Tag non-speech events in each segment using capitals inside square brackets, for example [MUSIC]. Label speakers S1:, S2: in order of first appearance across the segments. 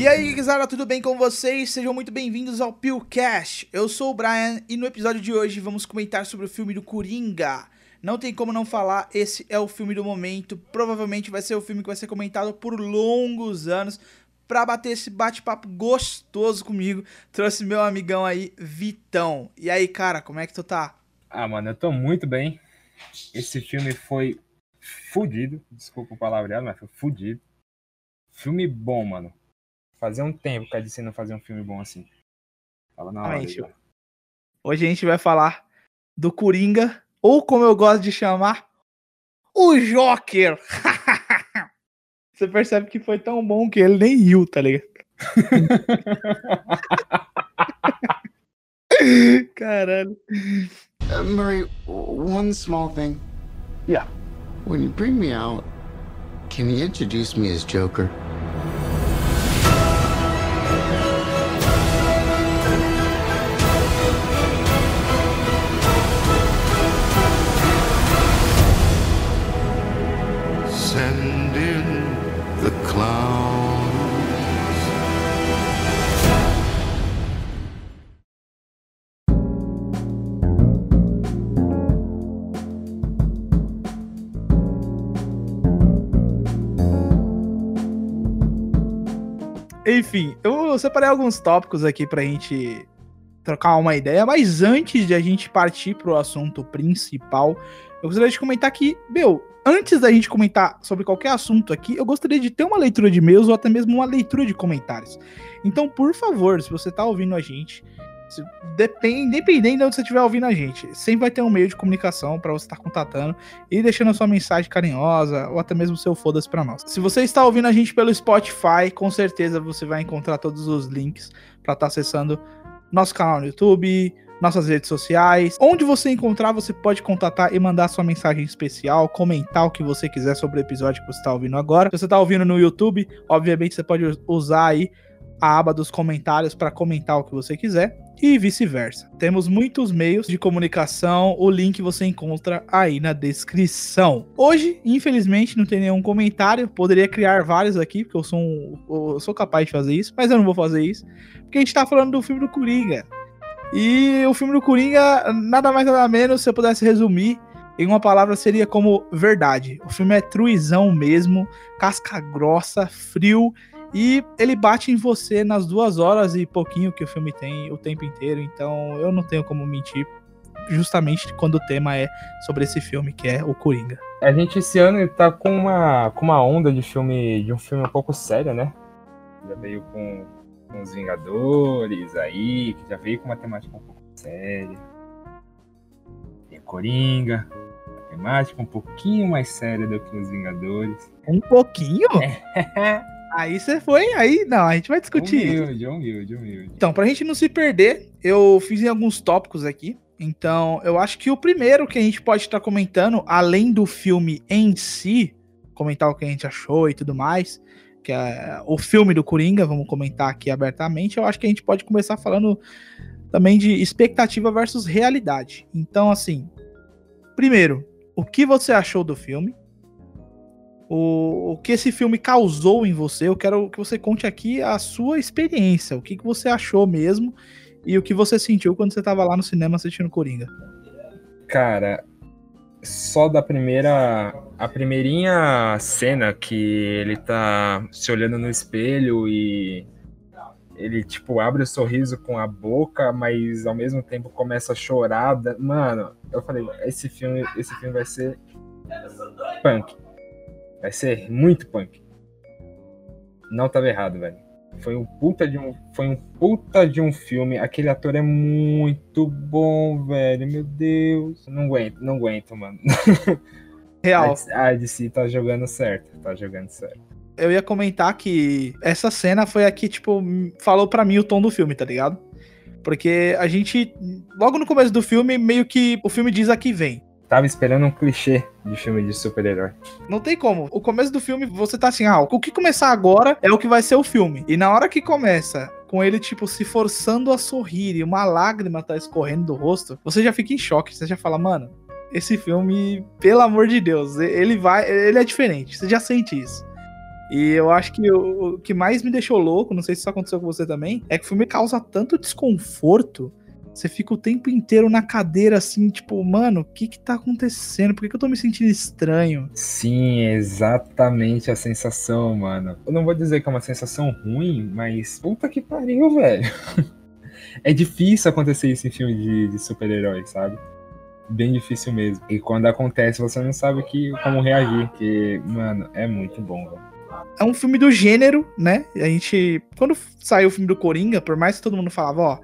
S1: E aí, Guizara, tudo bem com vocês? Sejam muito bem-vindos ao PillCast. Eu sou o Brian e no episódio de hoje vamos comentar sobre o filme do Coringa. Não tem como não falar, esse é o filme do momento. Provavelmente vai ser o filme que vai ser comentado por longos anos. Pra bater esse bate-papo gostoso comigo, trouxe meu amigão aí, Vitão. E aí, cara, como é que tu tá?
S2: Ah, mano, eu tô muito bem. Esse filme foi fudido. Desculpa o palavreado, mas foi fudido. Filme bom, mano. Fazia um tempo que a DC não fazia um filme bom assim. Tava na hora. Já.
S1: Hoje a gente vai falar do Coringa, ou como eu gosto de chamar, o Joker. [LAUGHS] Você percebe que foi tão bom que ele nem riu, tá ligado? [LAUGHS] Caralho.
S3: Uh, Murray, one small thing.
S4: Yeah.
S3: When you bring me out, can you introduce me as Joker?
S1: Enfim, eu separei alguns tópicos aqui pra gente trocar uma ideia, mas antes de a gente partir pro assunto principal, eu gostaria de comentar que, meu, antes da gente comentar sobre qualquer assunto aqui, eu gostaria de ter uma leitura de e-mails ou até mesmo uma leitura de comentários. Então, por favor, se você tá ouvindo a gente, se- depende, independente de onde você estiver ouvindo a gente, sempre vai ter um meio de comunicação pra você estar contatando e deixando a sua mensagem carinhosa ou até mesmo seu foda-se pra nós. Se você está ouvindo a gente pelo Spotify, com certeza você vai encontrar todos os links pra estar acessando nosso canal no YouTube, nossas redes sociais. Onde você encontrar, você pode contatar e mandar sua mensagem especial, comentar o que você quiser sobre o episódio que você está ouvindo agora. Se você está ouvindo no YouTube, obviamente você pode usar aí a aba dos comentários para comentar o que você quiser e vice-versa. Temos muitos meios de comunicação, o link você encontra aí na descrição. Hoje, infelizmente, não tem nenhum comentário, poderia criar vários aqui, porque eu sou, um, eu sou capaz de fazer isso, mas eu não vou fazer isso, porque a gente tá falando do filme do Coringa. E o filme do Coringa, nada mais nada menos, se eu pudesse resumir, em uma palavra seria como verdade. O filme é truizão mesmo, casca grossa, frio, e ele bate em você nas duas horas e pouquinho que o filme tem o tempo inteiro. Então eu não tenho como mentir, justamente quando o tema é sobre esse filme, que é o Coringa.
S2: A gente esse ano tá com uma, com uma onda de filme, de um filme um pouco sério, né? Já veio com, com os Vingadores aí, que já veio com uma temática um pouco séria. Tem Coringa, uma temática um pouquinho mais séria do que os Vingadores.
S1: Um pouquinho? [LAUGHS] aí você foi, aí não, a gente vai discutir.
S2: Humilde, humilde, humilde.
S1: Então, pra gente não se perder, eu fiz em alguns tópicos aqui. Então, eu acho que o primeiro que a gente pode estar comentando, além do filme em si, comentar o que a gente achou e tudo mais, que é o filme do Coringa, vamos comentar aqui abertamente, eu acho que a gente pode começar falando também de expectativa versus realidade. Então, assim, primeiro, o que você achou do filme? O, o que esse filme causou em você? Eu quero que você conte aqui a sua experiência, o que, que você achou mesmo e o que você sentiu quando você tava lá no cinema assistindo Coringa.
S2: Cara, só da primeira. A primeirinha cena que ele tá se olhando no espelho e ele, tipo, abre o sorriso com a boca, mas ao mesmo tempo começa a chorar. Mano, eu falei, esse filme, esse filme vai ser punk. Vai ser muito punk. Não tava errado, velho. Foi um puta de um, foi um puta de um filme. Aquele ator é muito bom, velho. Meu Deus. Não aguento, não aguento, mano. [LAUGHS]
S1: Real.
S2: A DC tá jogando certo, tá jogando certo.
S1: Eu ia comentar que essa cena foi a que, tipo, falou pra mim o tom do filme, tá ligado? Porque a gente, logo no começo do filme, meio que o filme diz aqui vem.
S2: Tava esperando um clichê de filme de super-herói.
S1: Não tem como. O começo do filme, você tá assim, ah, o que começar agora é o que vai ser o filme. E na hora que começa, com ele, tipo, se forçando a sorrir e uma lágrima tá escorrendo do rosto, você já fica em choque. Você já fala, mano, esse filme, pelo amor de Deus, ele vai. Ele é diferente. Você já sente isso. E eu acho que o, que mais me deixou louco, não sei se isso aconteceu com você também, é que o filme causa tanto desconforto você fica o tempo inteiro na cadeira, assim, tipo, mano, o que que tá acontecendo? Por que, que eu tô me sentindo estranho?
S2: Sim, exatamente a sensação, mano. Eu não vou dizer que é uma sensação ruim, mas puta que pariu, velho. [LAUGHS] é difícil acontecer isso em filme de, de super-heróis, sabe? Bem difícil mesmo. E quando acontece, você não sabe que, como reagir, que, mano, é muito bom, velho
S1: é um filme do gênero, né? A gente. Quando saiu o filme do Coringa, por mais que todo mundo falava, ó,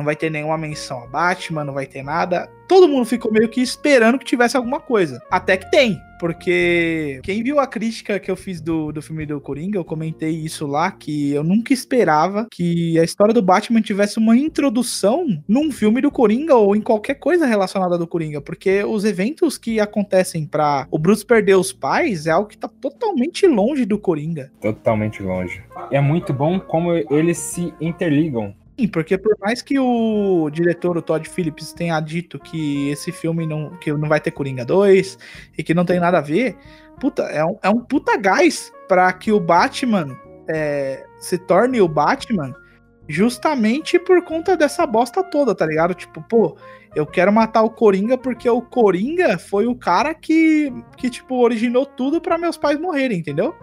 S1: não vai ter nenhuma menção a Batman, não vai ter nada. Todo mundo ficou meio que esperando que tivesse alguma coisa. Até que tem, porque quem viu a crítica que eu fiz do, do filme do Coringa, eu comentei isso lá, que eu nunca esperava que a história do Batman tivesse uma introdução num filme do Coringa ou em qualquer coisa relacionada do Coringa, porque os eventos que acontecem para o Bruce perder os pais é algo que tá totalmente longe do Coringa.
S2: Totalmente longe. É muito bom como eles se interligam
S1: porque por mais que o diretor, o Todd Phillips, tenha dito que esse filme não, que não vai ter Coringa 2 e que não tem nada a ver, puta, é um, é um puta gás para que o Batman é, se torne o Batman justamente por conta dessa bosta toda, tá ligado? Tipo, pô, eu quero matar o Coringa porque o Coringa foi o cara que, que tipo, originou tudo para meus pais morrerem, entendeu?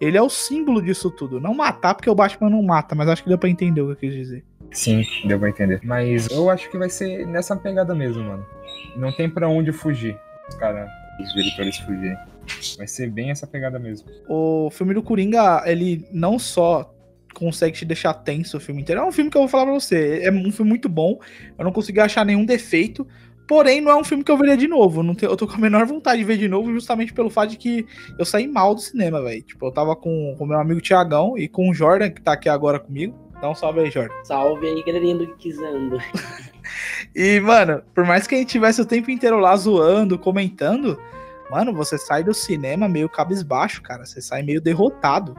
S1: Ele é o símbolo disso tudo. Não matar, porque o Batman não mata, mas acho que deu pra entender o que eu quis dizer.
S2: Sim, deu pra entender. Mas eu acho que vai ser nessa pegada mesmo, mano. Não tem para onde fugir. Os caras, os diretores fugirem. Vai ser bem essa pegada mesmo.
S1: O filme do Coringa, ele não só consegue te deixar tenso o filme inteiro. É um filme que eu vou falar pra você. É um filme muito bom. Eu não consegui achar nenhum defeito. Porém, não é um filme que eu veria de novo. Não eu tô com a menor vontade de ver de novo, justamente pelo fato de que eu saí mal do cinema, velho. Tipo, eu tava com o meu amigo Tiagão e com o Jordan, que tá aqui agora comigo. Dá um salve aí, Jordan.
S4: Salve aí, galerinha do Kizando.
S1: e, mano, por mais que a gente tivesse o tempo inteiro lá zoando, comentando, mano, você sai do cinema meio cabisbaixo, cara. Você sai meio derrotado.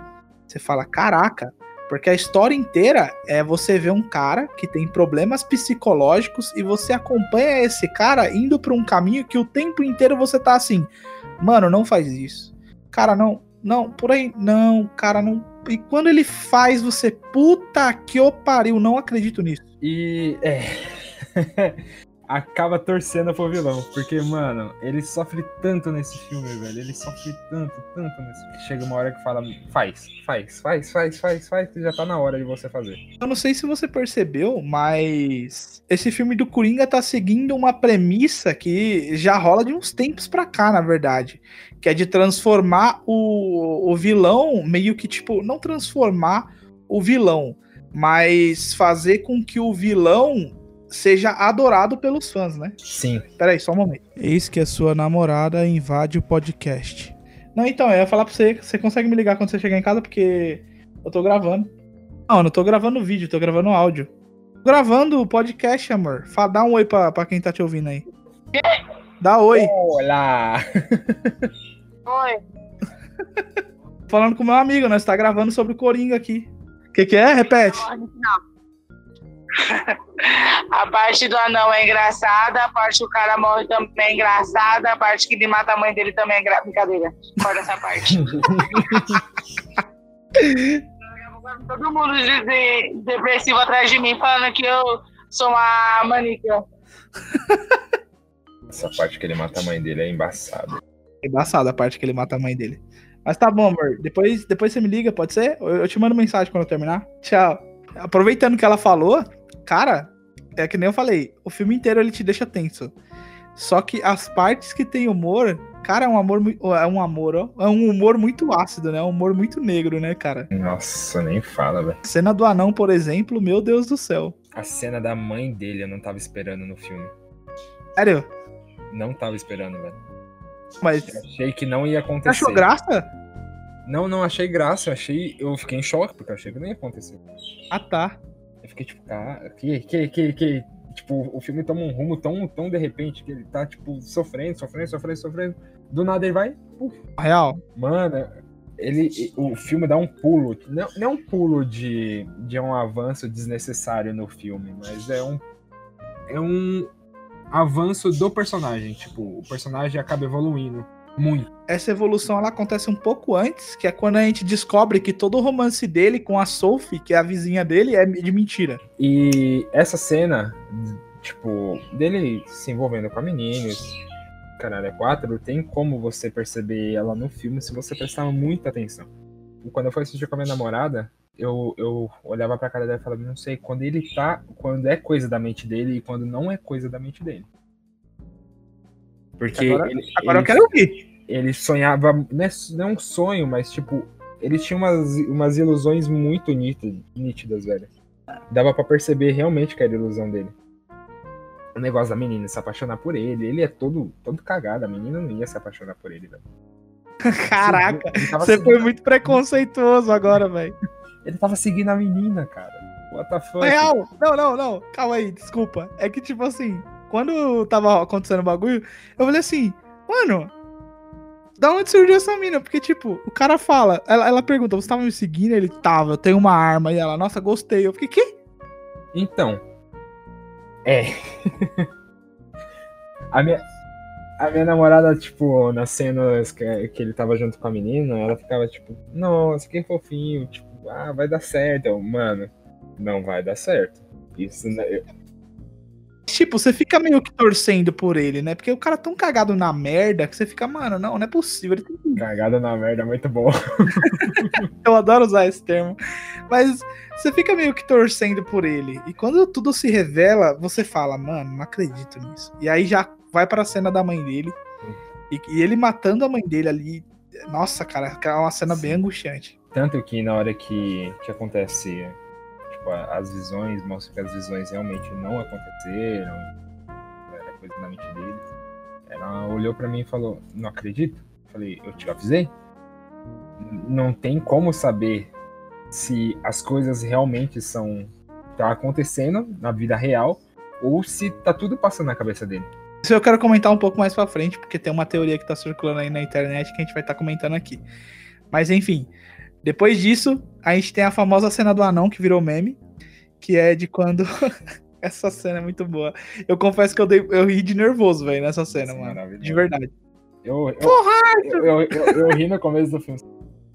S1: Você fala, caraca, porque a história inteira é você ver um cara que tem problemas psicológicos e você acompanha esse cara indo para um caminho que o tempo inteiro você tá assim, mano, não faz isso. Cara, não, não, por aí, não, cara, não. E quando ele faz, você, puta que o pariu, não acredito nisso.
S2: E é. [LAUGHS] acaba torcendo pro vilão. Porque, mano, ele sofre tanto nesse filme, velho. Ele sofre tanto, tanto nesse filme. Chega uma hora que fala, faz, faz, faz, faz, faz, faz, que já tá na hora de você fazer.
S1: Eu não sei se você percebeu, mas esse filme do Coringa tá seguindo uma premissa que já rola de uns tempos pra cá, na verdade. Que é de transformar o, o vilão, meio que, tipo, não transformar o vilão, mas fazer com que o vilão seja adorado pelos fãs, né?
S2: Sim.
S1: Peraí, só um momento. Eis que a sua namorada invade o podcast. Não, então, eu ia falar pra você, você consegue me ligar quando você chegar em casa, porque eu tô gravando. Não, não tô gravando vídeo, tô gravando áudio. Tô gravando o podcast, amor. Fala, dá um oi pra, pra quem tá te ouvindo aí. Dá oi.
S2: Olá!
S4: Oi. [LAUGHS]
S1: Falando com meu amigo, nós tá gravando sobre o Coringa aqui. O que, que é? Repete.
S4: Não. A parte do anão é engraçada, a parte que o cara morre também é engraçada, a parte que ele mata a mãe dele também é engraçada. Brincadeira. Corta essa parte. [LAUGHS] Todo mundo de, de, depressivo atrás de mim, falando que eu sou uma manica. [LAUGHS]
S2: Essa parte que ele mata a mãe dele é embaçada.
S1: É embaçada a parte que ele mata a mãe dele. Mas tá bom, amor. Depois, depois você me liga, pode ser? Eu, te mando mensagem quando eu terminar. Tchau. Aproveitando que ela falou, cara, é que nem eu falei, o filme inteiro ele te deixa tenso. Só que as partes que tem humor, cara, é um amor é um amor, ó, é um humor muito ácido, né? É um humor muito negro, né, cara?
S2: Nossa, nem fala, velho.
S1: Cena do anão, por exemplo, meu Deus do céu.
S2: A cena da mãe dele eu não tava esperando no filme.
S1: Sério?
S2: Não tava esperando, velho.
S1: Mas
S2: achei que não ia acontecer.
S1: Achou graça?
S2: Não, não achei graça, achei, eu fiquei em choque porque eu achei que não ia acontecer.
S1: Ah, tá.
S2: Eu fiquei tipo, cara, que, que, que, que. Tipo, o filme toma um rumo tão, tão de repente que ele tá, tipo, sofrendo, sofrendo, sofrendo, sofrendo. Do nada ele vai. Uf.
S1: Real.
S2: Mano, ele, o filme dá um pulo. Não, não é um pulo de, de um avanço desnecessário no filme, mas é um. É um avanço do personagem. Tipo, o personagem acaba evoluindo Muito.
S1: Essa evolução ela acontece um pouco antes, que é quando a gente descobre que todo o romance dele com a Sophie, que é a vizinha dele, é de mentira.
S2: E essa cena, tipo, dele se envolvendo com a menina, caralho, é quatro, tem como você perceber ela no filme se você prestar muita atenção. E quando eu fui assistir com a minha namorada, eu, eu olhava pra cara dela e falava, não sei, quando ele tá. Quando é coisa da mente dele e quando não é coisa da mente dele. Porque
S1: Agora,
S2: ele,
S1: agora eu
S2: ele-
S1: quero ouvir.
S2: ele sonhava, não é, não é um sonho, mas tipo, ele tinha umas, umas ilusões muito nítidas, nítidas, velho. Dava pra perceber realmente que era ilusão dele. O negócio da menina se apaixonar por ele, ele é todo, todo cagado, a menina não ia se apaixonar por ele, velho. [LAUGHS]
S1: Caraca, você
S2: seguindo-
S1: foi muito preconceituoso agora, velho.
S2: Ele tava seguindo a menina, cara. What the fuck?
S1: Real, não, não, não, calma aí, desculpa. É que, tipo assim, quando tava acontecendo o bagulho, eu falei assim, mano, da onde surgiu essa mina? Porque, tipo, o cara fala, ela, ela pergunta, você tava me seguindo? Ele tava, eu tenho uma arma. E ela, nossa, gostei. Eu fiquei, quê?
S2: Então. É. [LAUGHS] a, minha, a minha namorada, tipo, nas cenas que, que ele tava junto com a menina, ela ficava tipo, nossa, que fofinho, tipo, ah, vai dar certo. Eu, Mano, não vai dar certo. Isso né, eu-
S1: Tipo, você fica meio que torcendo por ele, né? Porque o cara é tão cagado na merda que você fica, mano, não, não é possível. Ele tem que
S2: cagada na merda, muito bom. [LAUGHS] [LAUGHS]
S1: Eu adoro usar esse termo. Mas você fica meio que torcendo por ele. E quando tudo se revela, você fala, mano, não acredito nisso. E aí já vai pra cena da mãe dele. E, e ele matando a mãe dele ali. Nossa, cara, é uma cena bem angustiante.
S2: Tanto que na hora que, que acontece, tipo, as visões, mostra que as visões realmente não aconteceram, era coisa na mente dele. Ela olhou pra mim e falou, não acredito? Falei, eu te avisei? Não tem como saber se as coisas realmente são tá acontecendo na vida real ou se tá tudo passando na cabeça dele.
S1: Isso eu quero comentar um pouco mais pra frente, porque tem uma teoria que tá circulando aí na internet que a gente vai estar comentando aqui. Mas enfim, depois disso, a gente tem a famosa cena do anão que virou meme, que é de quando. [LAUGHS] Essa cena é muito boa. Eu confesso que eu, dei, eu ri de nervoso, velho, nessa cena,
S2: Sim,
S1: mano.
S2: maravilhoso.
S1: De verdade.
S2: Eu, eu, eu, eu, eu, eu ri no começo do filme.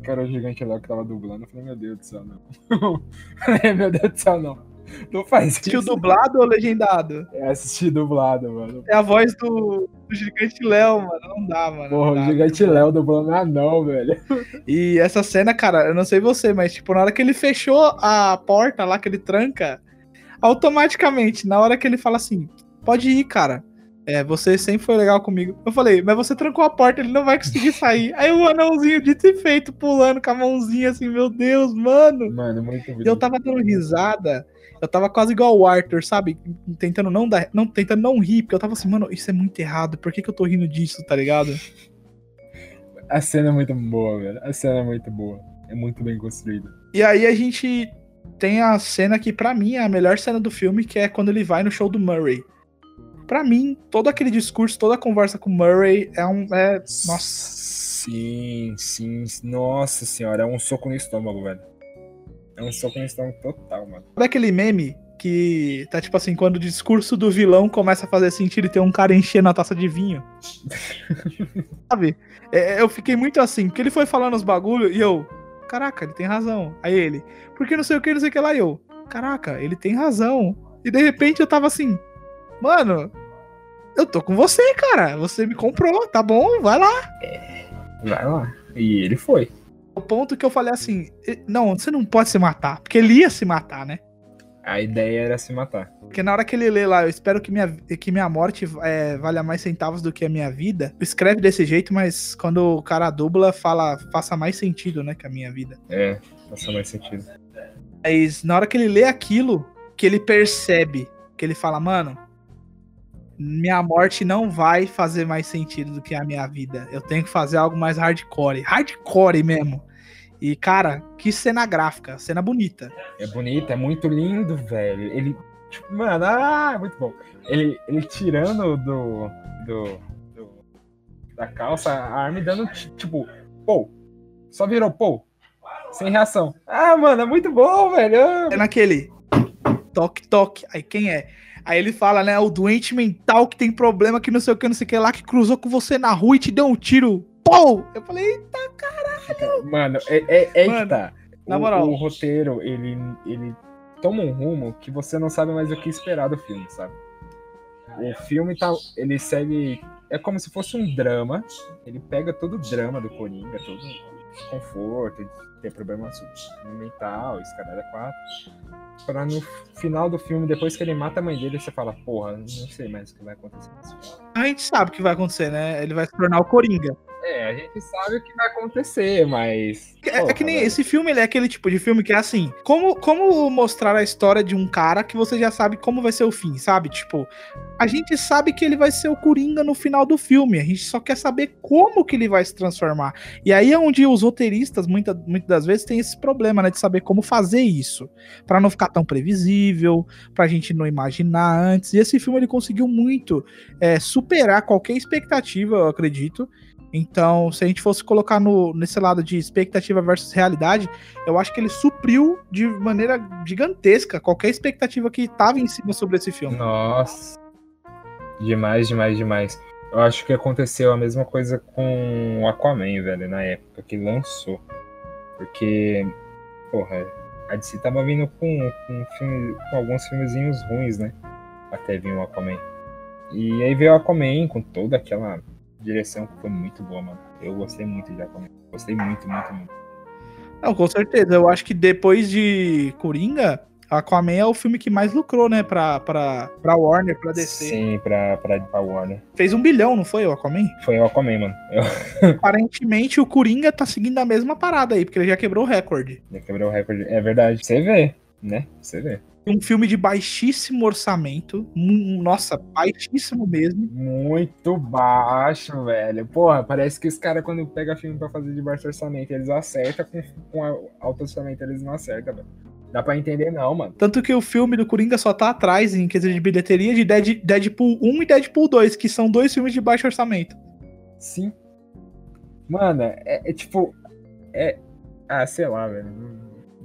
S2: Cara, o gigante lá que tava dublando. Eu falei, meu Deus do céu, não. [LAUGHS] meu Deus do céu, não. [LAUGHS] Não faz
S1: Assistiu
S2: isso.
S1: dublado ou legendado?
S2: É assistir dublado, mano.
S1: É a voz do, do gigante Léo, mano. Não dá, mano.
S2: Porra, o gigante Léo dublando ah não, velho. [LAUGHS]
S1: E essa cena, cara, eu não sei você, mas tipo, na hora que ele fechou a porta lá, que ele tranca, automaticamente, na hora que ele fala assim, pode ir, cara. É, você sempre foi legal comigo. Eu falei, mas você trancou a porta, ele não vai conseguir sair. Aí o anãozinho, dito e feito, pulando com a mãozinha assim, meu Deus, mano.
S2: Mano, muito
S1: E eu
S2: bonito.
S1: tava dando risada. Eu tava quase igual o Arthur, sabe? Tentando não dar. Não, tentando não rir, porque eu tava assim, mano, isso é muito errado. Por que, que eu tô rindo disso, tá ligado?
S2: A cena é muito boa, velho. A cena é muito boa. É muito bem construída.
S1: E aí a gente tem a cena que, pra mim, é a melhor cena do filme, que é quando ele vai no show do Murray. Pra mim, todo aquele discurso, toda a conversa com o Murray é um. É, nossa.
S2: Sim, sim. Nossa senhora, é um soco no estômago, velho. É um estômago total, mano.
S1: Sabe aquele meme que tá tipo assim, quando o discurso do vilão começa a fazer sentido e tem um cara enchendo a taça de vinho? [LAUGHS] Sabe? É, eu fiquei muito assim, porque ele foi falando os bagulho e eu, caraca, ele tem razão. Aí ele, porque não sei o que, não sei o que lá, e eu, caraca, ele tem razão. E de repente eu tava assim, mano, eu tô com você, cara. Você me comprou, tá bom, vai lá.
S2: Vai lá. E ele foi.
S1: O ponto que eu falei assim, "E- não, você não pode se matar, porque ele ia se matar, né?
S2: A ideia era se matar.
S1: Porque na hora que ele lê lá, eu espero que minha, que minha morte é, valha mais centavos do que a minha vida. Escreve desse jeito, mas quando o cara dubla, fala, faça mais sentido, né, que a minha vida.
S2: É, faz mais sentido.
S1: Mas na hora que ele lê aquilo, que ele percebe, que ele fala, mano, minha morte não vai fazer mais sentido do que a minha vida. Eu tenho que fazer algo mais hardcore. Hardcore mesmo. E, cara, que cena gráfica, cena bonita.
S2: É bonito, é muito lindo, velho. Ele. Tipo, mano, ah, é muito bom. Ele, ele tirando do, do, do- da calça a arma e dando, ti- tipo, pô. Só virou pô. Sem reação. Ah, mano, é muito bom, velho.
S1: É naquele toque, toque. Aí quem é? Aí ele fala, né? O doente mental que tem problema que não sei o que, não sei o que lá, que cruzou com você na rua e te deu um tiro Pou! Eu falei, eita, caralho!
S2: Mano, é, é, é
S1: Mano,
S2: que tá.
S1: na
S2: O-
S1: moral.
S2: O, roteiro, ele, ele toma um rumo que você não sabe mais o que esperar do filme, sabe? O filme tá. Ele segue. É como se fosse um drama. Ele pega todo o drama do Coringa, todo o conforto, de ter problema mental, escalada 4. Pra no final do filme, depois que ele mata a mãe dele, você fala, porra, não sei mais o que vai acontecer.
S1: A gente sabe o que vai acontecer, né? Ele vai se tornar o Coringa.
S2: É, a gente sabe o que vai acontecer, mas.
S1: É, é que nem
S2: velho.
S1: esse filme, ele é aquele tipo de filme que é assim, como, como mostrar a história de um cara que você já sabe como vai ser o fim, sabe? Tipo, a gente sabe que ele vai ser o Coringa no final do filme, a gente só quer saber como que ele vai se transformar. E aí é onde os roteiristas, muita, muitas das vezes, têm esse problema, né, de saber como fazer isso, Pra não ficar tão previsível, pra gente não imaginar antes. E esse filme, ele conseguiu muito é, superar qualquer expectativa, eu acredito, então, se a gente fosse colocar no, nesse lado de expectativa versus realidade, eu acho que ele supriu de maneira gigantesca qualquer expectativa que estava em cima sobre esse filme.
S2: Nossa. Demais, demais, demais. Eu acho que aconteceu a mesma coisa com o Aquaman, velho, na época que lançou. Porque, porra, a DC tava vindo com, com, filme- com alguns filmezinhos ruins, né? Até vir o Aquaman. E aí veio o Aquaman com toda aquela direção que foi muito boa, mano. Eu gostei muito de Aquaman. Gostei muito, muito, muito.
S1: Não, com certeza. Eu acho que depois de Coringa, Aquaman é o filme que mais lucrou, né, pra, pra, pra Warner, pra DC.
S2: Sim, pra, pra, pra Warner.
S1: Fez um bilhão, não foi o Aquaman?
S2: Foi o Aquaman, mano. Eu [LAUGHS]
S1: Aparentemente o Coringa tá seguindo a mesma parada aí, porque ele já quebrou o recorde.
S2: já quebrei o recorde. É verdade. Você vê, né? Você vê.
S1: Um filme de baixíssimo orçamento, nossa, baixíssimo mesmo.
S2: Muito baixo, velho. Porra, parece que os caras, quando pegam filme pra fazer de baixo orçamento, eles acertam, com, com alto orçamento eles não acertam, velho. Dá pra entender, não, mano.
S1: Tanto que o filme do Coringa só tá atrás em quesito de bilheteria de Dead- Deadpool 1 e Deadpool 2, que são dois filmes de baixo orçamento.
S2: Sim. Mano, é, é tipo. É. Ah, sei lá, velho.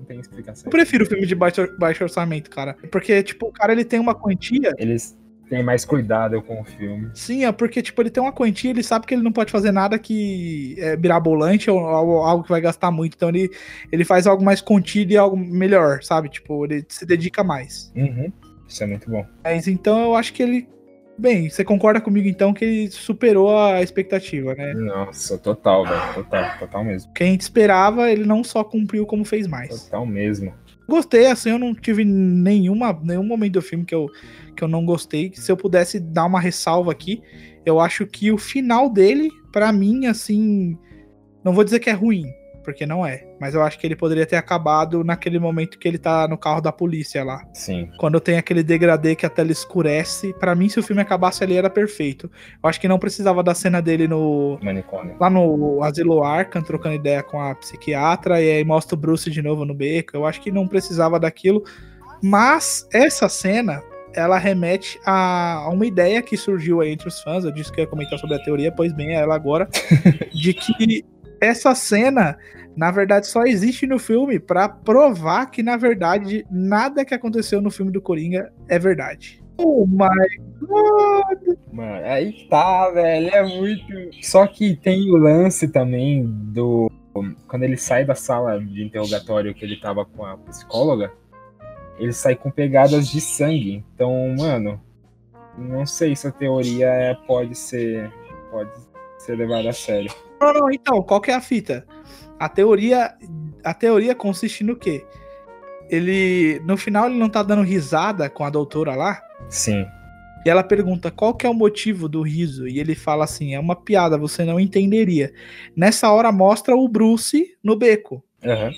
S2: Tem explicação.
S1: Eu prefiro filme de baixo, baixo orçamento, cara. Porque, tipo, o cara ele tem uma quantia.
S2: Eles têm mais cuidado com o filme.
S1: Sim, é porque, tipo, ele tem uma quantia, ele sabe que ele não pode fazer nada que é mirabolante ou, ou algo que vai gastar muito. Então ele, ele faz algo mais contido e algo melhor, sabe? Tipo, ele se dedica mais.
S2: Uhum. Isso é muito bom.
S1: Mas então eu acho que ele. Bem, você concorda comigo então que ele superou a expectativa, né?
S2: Nossa, total, velho. Total, total mesmo.
S1: O que a gente esperava, ele não só cumpriu como fez mais.
S2: Total mesmo.
S1: Gostei, assim, eu não tive nenhuma, nenhum momento do filme que eu, que eu não gostei. Se eu pudesse dar uma ressalva aqui, eu acho que o final dele, pra mim, assim, não vou dizer que é ruim, porque não é, mas eu acho que ele poderia ter acabado naquele momento que ele tá no carro da polícia lá.
S2: Sim.
S1: Quando tem aquele degradê que a tela escurece, pra mim, se o filme acabasse ali, era perfeito. Eu acho que não precisava da cena dele no,
S2: Manicômio.
S1: lá no Asilo Arkham, trocando ideia com a psiquiatra, e aí mostra o Bruce de novo no beco. Eu acho que não precisava daquilo. Mas essa cena, ela remete a, a uma ideia que surgiu aí entre os fãs. Eu disse que ia comentar sobre a teoria, pois bem, é ela agora. [LAUGHS] de que essa cena, na verdade, só existe no filme pra provar que, na verdade, nada que aconteceu no filme do Coringa é verdade. Oh my god!
S2: Mano, aí tá, velho. É muito. Só que tem o lance também do. Quando ele sai da sala de interrogatório que ele tava com a psicóloga, ele sai com pegadas de sangue. Então, mano, não sei se a teoria é- pode ser. Pode ser levada a sério.
S1: Não, não, então, qual que é a fita? A teoria, a teoria consiste no quê? Ele, no final, ele não tá dando risada com a doutora lá,
S2: Sim.
S1: e ela pergunta qual que é o motivo do riso, e ele fala assim, é uma piada, você não entenderia. Nessa hora mostra o Bruce no beco.
S2: Aham.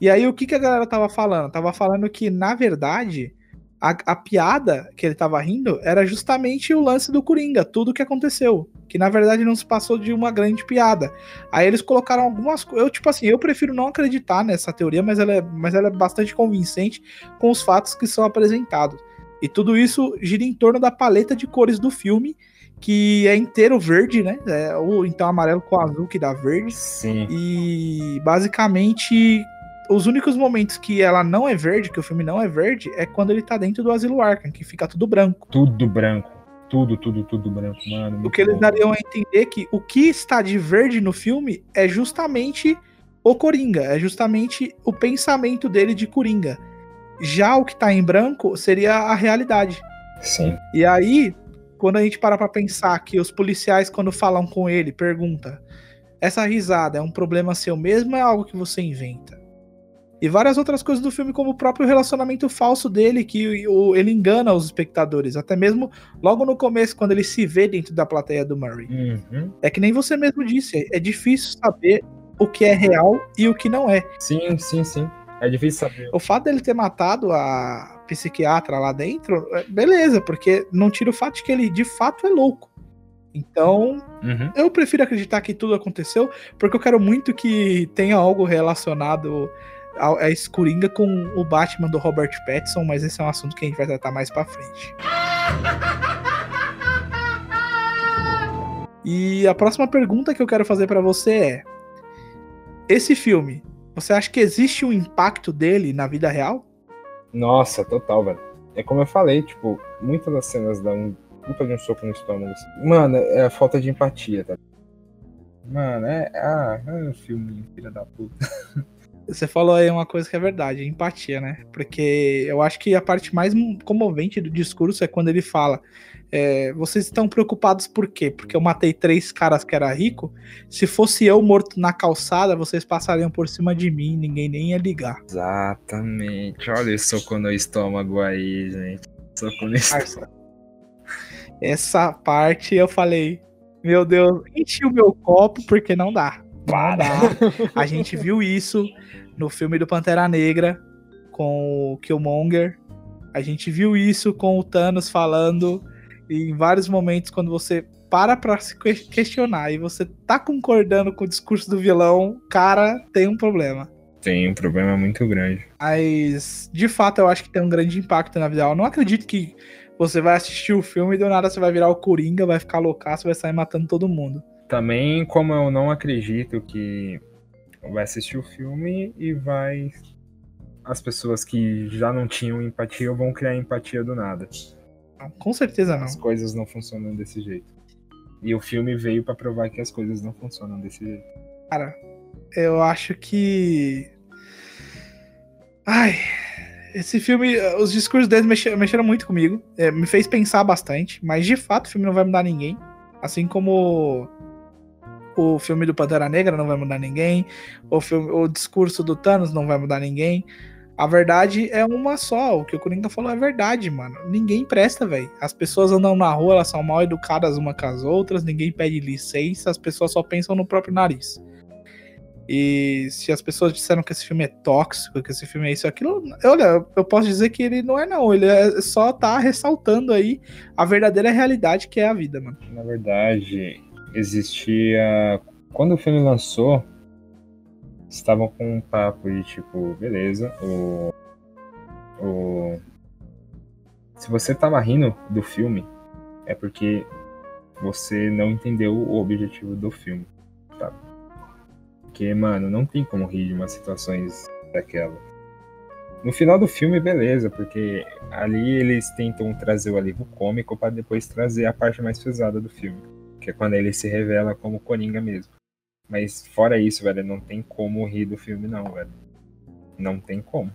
S1: E aí o que, que a galera tava falando? Tava falando que, na verdade, a, a piada que ele tava rindo era justamente o lance do Coringa, tudo que aconteceu. Que na verdade não se passou de uma grande piada. Aí eles colocaram algumas coisas. Eu, tipo assim, eu prefiro não acreditar nessa teoria, mas ela, é, mas ela é bastante convincente com os fatos que são apresentados. E tudo isso gira em torno da paleta de cores do filme, que é inteiro verde, né? É, ou então amarelo com azul que dá verde.
S2: Sim.
S1: E basicamente os únicos momentos que ela não é verde, que o filme não é verde, é quando ele tá dentro do asilo Arkham, que fica tudo branco.
S2: Tudo branco. Tudo, tudo, tudo branco, mano.
S1: O que eles
S2: bom.
S1: dariam a entender que o que está de verde no filme é justamente o Coringa, é justamente o pensamento dele de Coringa. Já o que tá em branco seria a realidade.
S2: Sim.
S1: E aí, quando a gente para pra pensar que os policiais, quando falam com ele, pergunta: essa risada é um problema seu mesmo ou é algo que você inventa? E várias outras coisas do filme, como o próprio relacionamento falso dele, que o- ele engana os espectadores. Até mesmo logo no começo, quando ele se vê dentro da plateia do Murray.
S2: Uhum.
S1: É que nem você mesmo disse, é difícil saber o que é real e o que não é.
S2: Sim, sim, sim. É difícil saber.
S1: O fato dele ter matado a psiquiatra lá dentro, é, beleza, porque não tira o fato de que ele de fato é louco. Então,
S2: Uhum.
S1: eu prefiro acreditar que tudo aconteceu, porque eu quero muito que tenha algo relacionado a, a com o Batman do Robert Pattinson, mas esse é um assunto que a gente vai tratar mais pra frente. E a próxima pergunta que eu quero fazer pra você é: esse filme, você acha que existe um impacto dele na vida real?
S2: Nossa, total, velho. É como eu falei, tipo, muitas das cenas dão um puta de um soco no estômago. assim. Mano, é a falta de empatia, tá? Mano, é. Ah, é um filme, filha da puta. [LAUGHS]
S1: Você falou aí uma coisa que é verdade, empatia, né? Porque eu acho que a parte mais comovente do discurso é quando ele fala: é, vocês estão preocupados por quê? Porque eu matei três caras que era rico. Se fosse eu morto na calçada, vocês passariam por cima de mim, ninguém nem ia ligar.
S2: Exatamente. Olha o soco no estômago aí, gente. Soco no estômago.
S1: Essa parte eu falei: meu Deus, enchi o meu copo porque não dá. Não dá. A gente viu isso no filme do Pantera Negra com o Killmonger. A gente viu isso com o Thanos falando em vários momentos quando você para pra se que- questionar e você tá concordando com o discurso do vilão, cara, tem um problema.
S2: Tem um problema muito grande.
S1: Mas, de fato, eu acho que tem um grande impacto na vida. Eu não acredito que você vai assistir o filme e do nada você vai virar o Coringa, vai ficar loucaço, vai sair matando todo mundo.
S2: Também, como eu não acredito que vai assistir o filme e vai. As pessoas que já não tinham empatia vão criar empatia do nada.
S1: Com certeza não.
S2: As coisas não funcionam desse jeito. E o filme veio pra provar que as coisas não funcionam desse jeito.
S1: Cara, eu acho que. Ai. Esse filme, os discursos deles mexe- mexeram muito comigo. é, me fez pensar bastante. Mas de fato o filme não vai mudar ninguém. Assim como o filme do Pantera Negra não vai mudar ninguém. O, filme, o discurso do Thanos não vai mudar ninguém. A verdade é uma só. O que o Coringa falou é verdade, mano. Ninguém presta, velho. As pessoas andam na rua, elas são mal educadas uma com as outras. Ninguém pede licença. As pessoas só pensam no próprio nariz. E se as pessoas disseram que esse filme é tóxico, que esse filme é isso aquilo, olha, eu posso dizer que ele não é não, ele é só tá ressaltando aí a verdadeira realidade que é a vida, mano.
S2: Na verdade, existia. Quando o filme lançou, estavam com um papo de tipo, beleza, o. O. Se você tava rindo do filme, é porque você não entendeu o objetivo do filme, sabe? Porque, mano, não tem como rir de umas situações daquela. No final do filme, beleza, porque ali eles tentam trazer o alívio cômico pra depois trazer a parte mais pesada do filme, que é quando ele se revela como Coringa mesmo. Mas fora isso, velho, não tem como rir do filme não, velho. Não tem como.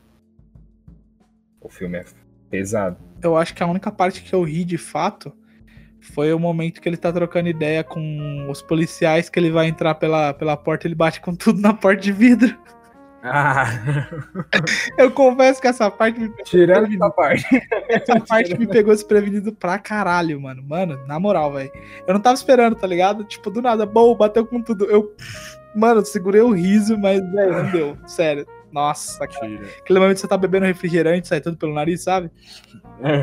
S2: O filme é pesado.
S1: Eu acho que a única parte que eu ri de fato foi o momento que ele tá trocando ideia com os policiais, que ele vai entrar pela, pela porta, ele bate com tudo na porta de vidro.
S2: Ah, [LAUGHS]
S1: Eu confesso que essa parte me pegou
S2: tirando essa parte.
S1: Essa parte me pegou desprevenido pra caralho, mano. Mano, na moral, velho. Eu não tava esperando, tá ligado? Tipo, do nada, bom, bateu com tudo. Eu, mano, segurei o riso, mas, velho, não deu. Sério. Nossa, cara.
S2: Tira.
S1: Aquele momento que você tá bebendo refrigerante, sai tudo pelo nariz, sabe?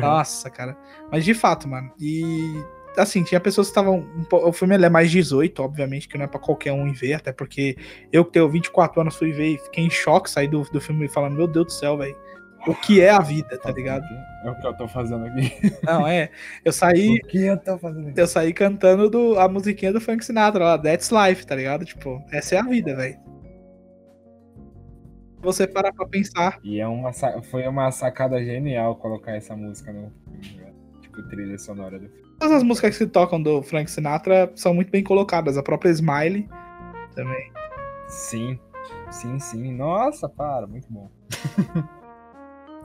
S1: Nossa, cara. Mas de fato, mano. E assim, tinha pessoas que estavam. O filme é mais 18, obviamente, que não é pra qualquer um ver, até porque eu que tenho 24 anos fui ver e fiquei em choque, saí do, do filme falando, meu Deus do céu, velho. O que é a vida, tá ligado?
S2: É o que eu tô fazendo aqui. [LAUGHS]
S1: Não, é. Eu saí.
S2: O que eu tô fazendo aqui?
S1: Eu saí cantando do, a musiquinha do Frank Sinatra lá, That's Life, tá ligado? Tipo, essa é a vida, velho. Você parar pra pensar.
S2: E é uma, foi uma sacada genial colocar essa música no filme, velho. tipo trilha sonora do filme.
S1: Todas as músicas que se tocam do Frank Sinatra são muito bem colocadas. A própria Smile também.
S2: Sim, sim, sim. Nossa, para, muito bom. [LAUGHS]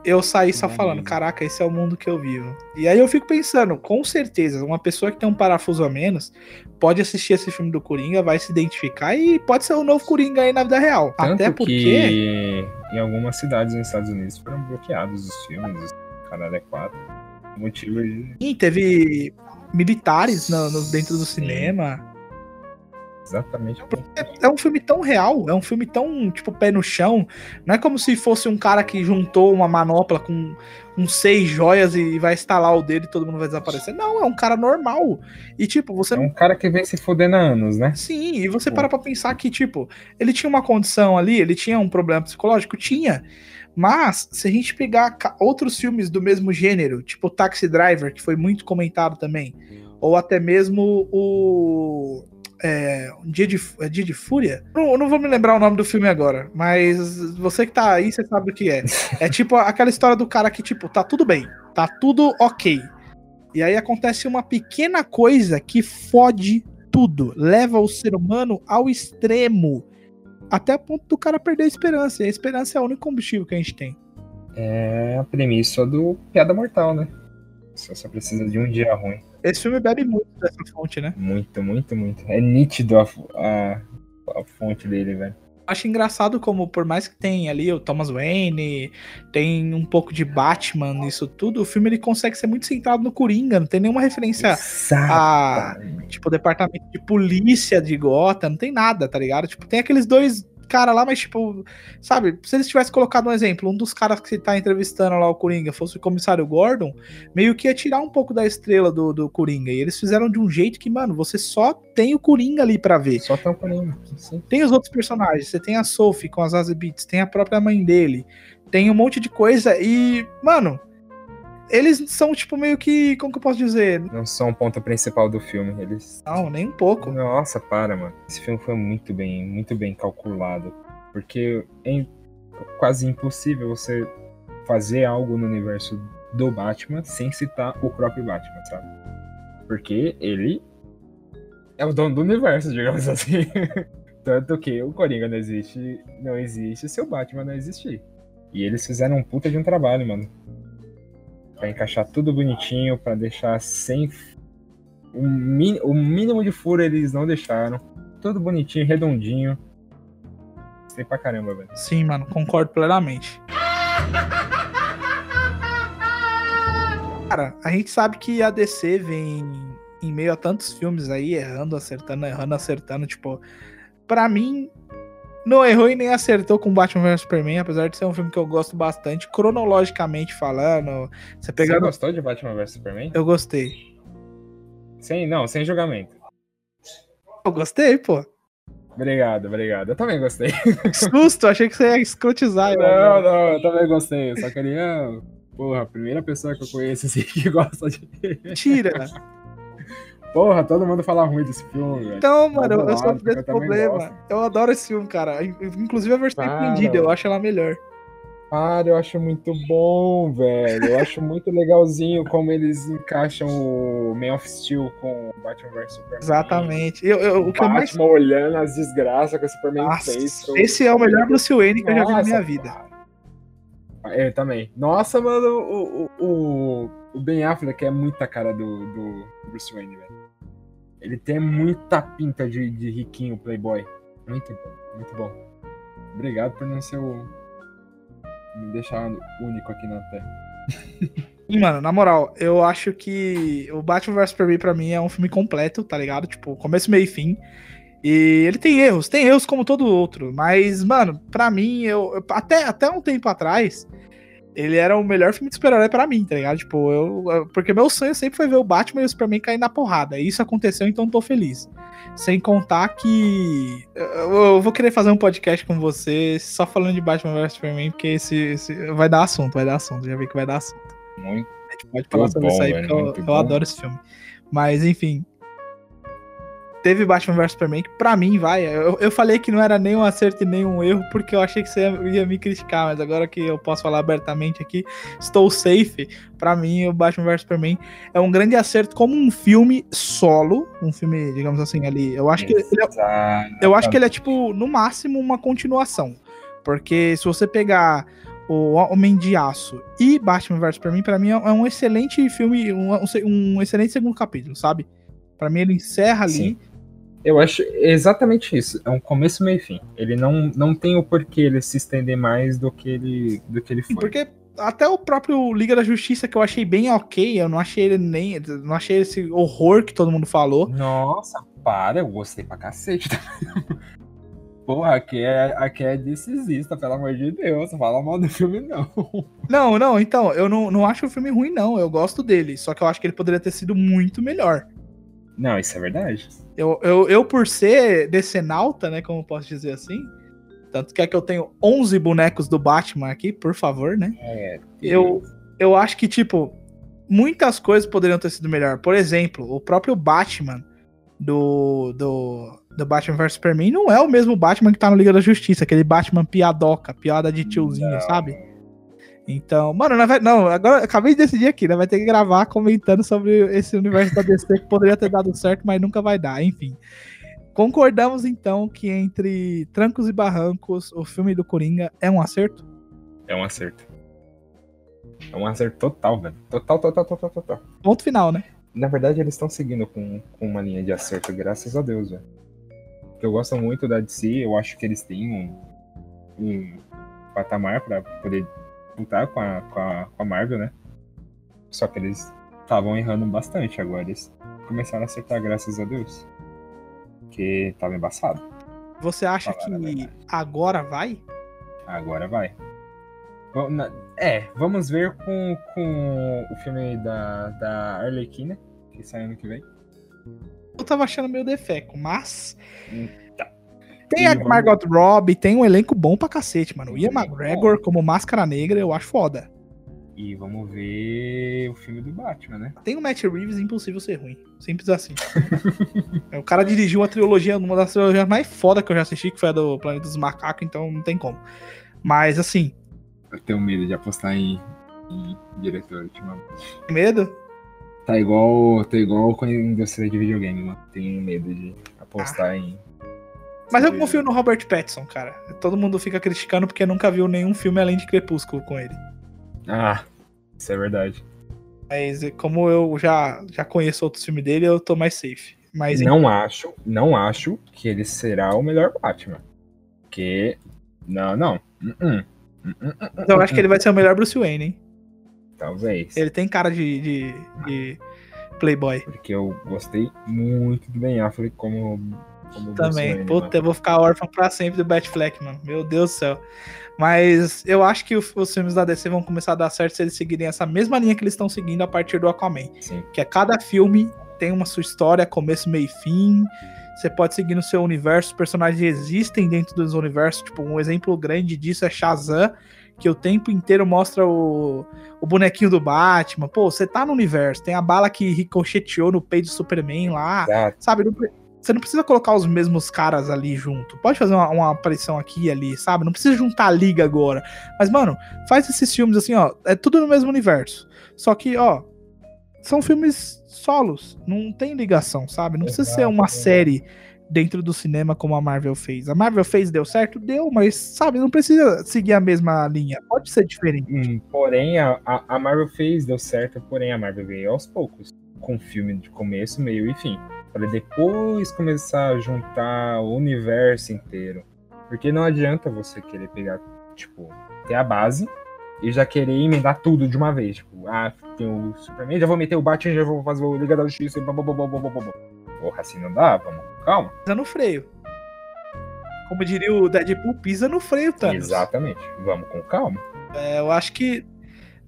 S1: Eu saí só falando, caraca, esse é o mundo que eu vivo. E aí eu fico pensando, com certeza, uma pessoa que tem um parafuso a menos pode assistir esse filme do Coringa, vai se identificar e pode ser o novo Coringa aí na vida real.
S2: Tanto
S1: Até porque.
S2: que em algumas cidades nos Estados Unidos foram bloqueados os filmes, os caralho é quatro. Motivo de.
S1: Sim, teve militares no, no- dentro do cinema.
S2: Exatamente.
S1: É um filme tão real, é um filme tão, tipo, pé no chão. Não é como se fosse um cara que juntou uma manopla com, com seis joias e vai estalar o dedo e todo mundo vai desaparecer. Não, é um cara normal. E, tipo, você
S2: É um cara que vem se fudendo há anos, né?
S1: Sim, e você
S2: Pô.
S1: para pra pensar que, tipo, ele tinha uma condição ali, ele tinha um problema psicológico? Tinha. Mas, se a gente pegar outros filmes do mesmo gênero, tipo Taxi Driver, que foi muito comentado também, ou até mesmo o. É, um dia, de, é dia de Fúria? Não, não vou me lembrar o nome do filme agora, mas você que tá aí, você sabe o que é. É [LAUGHS] tipo aquela história do cara que, tipo, tá tudo bem, tá tudo ok. E aí acontece uma pequena coisa que fode tudo, leva o ser humano ao extremo, até o ponto do cara perder a esperança. E a esperança é o único combustível que a gente tem.
S2: É a premissa do Piada Mortal, né? Você só precisa de um dia ruim.
S1: Esse filme bebe muito dessa fonte, né?
S2: Muito, muito, muito. É nítido a, a, a fonte dele, velho.
S1: Acho engraçado como, por mais que tenha ali o Thomas Wayne, tem um pouco de Batman nisso tudo, o filme ele consegue ser muito centrado no Coringa, não tem nenhuma referência a,
S2: Exatamente.
S1: tipo, departamento de polícia de Gotham, não tem nada, tá ligado? Tipo, tem aqueles dois caras lá, mas tipo, sabe, se eles tivessem colocado um exemplo, um dos caras que tá entrevistando lá o Coringa fosse o comissário Gordon, meio que ia tirar um pouco da estrela do, do Coringa. E eles fizeram de um jeito que, mano, você só tem o Coringa ali pra ver.
S2: Só tampa nenhuma. Sim.
S1: Tem os outros personagens, você tem a Sophie com as Beats, tem a própria mãe dele, tem um monte de coisa e, mano, eles são tipo meio que, como que eu posso dizer?
S2: Não são o ponto principal do filme. Eles.
S1: Não, nem um pouco.
S2: Nossa, para, mano. Esse filme foi muito bem, muito bem calculado. Porque é quase impossível você fazer algo no universo do Batman sem citar o próprio Batman, sabe? Porque ele é o dono do universo, digamos [LAUGHS] assim. Tanto que o Coringa não existe, não existe se o Batman não existir. E eles fizeram um puta de um trabalho, mano. Pra encaixar tudo bonitinho, pra deixar sem o, o mínimo de furo eles não deixaram. Tudo bonitinho, redondinho. Gostei pra caramba, velho.
S1: Sim, mano, concordo plenamente. Cara, a gente sabe que a DC vem em meio a tantos filmes aí, errando, acertando, errando, acertando. Tipo, pra mim, não errou e nem acertou com Batman vs Superman, apesar de ser um filme que eu gosto bastante, cronologicamente falando. Você
S2: Você
S1: pegando.
S2: gostou de Batman vs Superman?
S1: Eu gostei.
S2: Sem, não, sem julgamento.
S1: Eu gostei, pô.
S2: Obrigado, obrigado. Eu também gostei.
S1: Susto, achei que você ia escrotizar.
S2: Não, não, eu também gostei. Só queria. Porra, a primeira pessoa que eu conheço assim [LAUGHS] que gosta de.
S1: Mentira.
S2: Porra, todo mundo fala ruim desse filme, velho.
S1: Então, mano, eu, eu
S2: porque
S1: desse problema. Eu adoro esse filme, cara. Inclusive a versão estendida, eu acho ela melhor.
S2: Cara, eu acho muito bom, velho. Eu acho muito legalzinho como eles encaixam o Man of Steel com o Batman vs Superman.
S1: Exatamente. Eu, eu- o que eu mais.
S2: Batman olhando as desgraças que o Superman
S1: Nossa,
S2: fez.
S1: esse é o melhor Bruce Wayne que eu já vi na
S2: Nossa,
S1: minha vida.
S2: cara. Eu também. Nossa, mano, o, o, o, o Ben Affleck é muita cara do, do Bruce Wayne, velho. Ele tem muita pinta de, de riquinho playboy. Muito bom, muito bom. Obrigado por não ser o... Me deixar único aqui na Terra. [LAUGHS]
S1: Mano, na moral, eu acho que o Batman vs Superman pra mim é um filme completo, tá ligado? Tipo, começo, meio e fim. E ele tem erros, tem erros como todo outro. Mas, mano, pra mim, eu, eu- até, até um tempo atrás, ele era o melhor filme de super-herói pra mim, tá ligado? Tipo, eu. Porque meu sonho sempre foi ver o Batman e o Superman cair na porrada. E isso aconteceu, então tô feliz. Sem contar que. Eu, vou querer fazer um podcast com você só falando de Batman vs Superman, porque esse, esse- vai dar assunto, vai dar assunto. Já vi que vai dar assunto.
S2: Muito.
S1: A gente pode falar sobre
S2: bom,
S1: isso aí,
S2: velho,
S1: porque eu, eu adoro esse filme. Mas, enfim. Teve Batman vs Superman, que pra mim vai. Eu, eu falei que não era nem um acerto e nem um erro, porque eu achei que você ia, ia me criticar, mas agora que eu posso falar abertamente aqui, estou safe. Pra mim, o Batman vs Superman é um grande acerto como um filme solo, um filme, digamos assim, ali. Eu acho que ele é, eu acho que ele é tipo, no máximo, uma continuação. Porque se você pegar o Homem de Aço e Batman vs Superman, pra mim é um excelente filme, um, um excelente segundo capítulo, sabe? Pra mim ele encerra ali. Sim.
S2: Eu acho exatamente isso. É um começo, meio e fim. Ele não, não tem o porquê ele se estender mais do que ele, do que ele foi.
S1: Porque até o próprio Liga da Justiça, que eu achei bem ok, eu não achei ele nem. Não achei esse horror que todo mundo falou.
S2: Nossa, para, eu gostei pra cacete. [LAUGHS] Porra, aqui é, aqui é decisista, pelo amor de Deus. Não fala mal do filme, não. [LAUGHS]
S1: Não, não, então, eu não, não acho o filme ruim, não. Eu gosto dele. Só que eu acho que ele poderia ter sido muito melhor.
S2: Não, isso é verdade.
S1: Eu, eu, eu por ser decenalta, né, como posso dizer assim, tanto que é que eu tenho 11 bonecos do Batman aqui, por favor, né? É. Eu, eu acho que, tipo, muitas coisas poderiam ter sido melhor. Por exemplo, o próprio Batman do, do, do Batman vs Superman não é o mesmo Batman que tá no Liga da Justiça, aquele Batman piadoca, piada de tiozinho, não. sabe? Então, mano, não, não, agora acabei de decidir aqui, né? Vai ter que gravar comentando sobre esse universo da DC que poderia ter dado certo, mas nunca vai dar, enfim. Concordamos então que entre trancos e barrancos, o filme do Coringa é um acerto?
S2: É um acerto. É um acerto total, velho. Total, total, total, total.
S1: Ponto final, né?
S2: Na verdade, eles estão seguindo com, com uma linha de acerto, graças a Deus, velho. Eu gosto muito da DC, eu acho que eles têm um, um patamar para poder lutar com a, com, a, com a Marvel, né? Só que eles estavam errando bastante agora. Eles começaram a acertar, graças a Deus. Que tava embaçado.
S1: Você acha que agora vai?
S2: Agora vai. É, vamos ver com, com o filme da, da Arlequina, que sai ano que vem.
S1: Eu tava achando meio defeco, mas. Então. Tem a. Margot Robbie, tem um elenco bom pra cacete, mano. O Ian McGregor como Máscara Negra, eu acho foda.
S2: E vamos ver o filme do Batman, né?
S1: Tem o Matt Reeves, impossível ser ruim. Simples assim. [LAUGHS] o cara dirigiu uma trilogia, uma das trilogias mais foda que eu já assisti, que foi a do Planeta dos Macacos, então não tem como. Mas assim.
S2: Eu tenho medo de apostar em, em diretor ultimamente.
S1: Medo?
S2: Tá igual, tá igual com a indústria de videogame, mano. Tenho medo de apostar ah. em.
S1: Mas eu confio no Robert Pattinson, cara. Todo mundo fica criticando porque nunca viu nenhum filme além de Crepúsculo com ele.
S2: Ah, isso é verdade.
S1: Mas como eu já, já conheço outros filmes dele, eu tô mais safe. Mas,
S2: não acho, não acho que ele será o melhor Batman. Porque. Não, não. -uh. Uh
S1: eu acho que ele vai ser o melhor Bruce Wayne, hein?
S2: Talvez.
S1: Ele tem cara de, de, de Playboy.
S2: Porque eu gostei muito do Ben Affleck como.
S1: Também. Puta, mano. eu vou ficar órfão pra sempre do Batfleck, mano. Meu Deus do céu. Mas eu acho que os filmes da DC vão começar a dar certo se eles seguirem essa mesma linha que eles estão seguindo a partir do Aquaman. Sim. Que é cada filme tem uma sua história, começo, meio e fim. Você pode seguir no seu universo, os personagens existem dentro dos universos. Tipo, um exemplo grande disso é Shazam, que o tempo inteiro mostra o, o bonequinho do Batman. Pô, você tá no universo, tem a bala que ricocheteou no peito do Superman lá, Exato. sabe? Não, você não precisa colocar os mesmos caras ali junto. Pode fazer uma, uma, aparição aqui e ali, sabe? Não precisa juntar a liga agora. Mas, mano, faz esses filmes assim, ó. É tudo no mesmo universo. Só que, ó, são filmes solos. Não tem ligação, sabe? Não Exato, precisa ser uma é. série dentro do cinema como a Marvel fez. A Marvel fez, deu certo? Deu, mas, sabe, não precisa seguir a mesma linha. Pode ser diferente. Hum,
S2: porém, a, a Marvel fez, deu certo, porém a Marvel veio aos poucos. Com filme de começo, meio e fim. Para depois começar a juntar o universo inteiro. Porque não adianta você querer pegar, tipo, ter a base e já querer emendar tudo de uma vez. Tipo, ah, tem o Superman, já vou meter o Batman, já vou fazer o Liga da Justiça e. Porra, assim não dá, vamos com calma.
S1: Pisa no freio. Como diria o Deadpool, pisa no freio, Thanos.
S2: Exatamente, vamos com calma.
S1: É, eu acho que.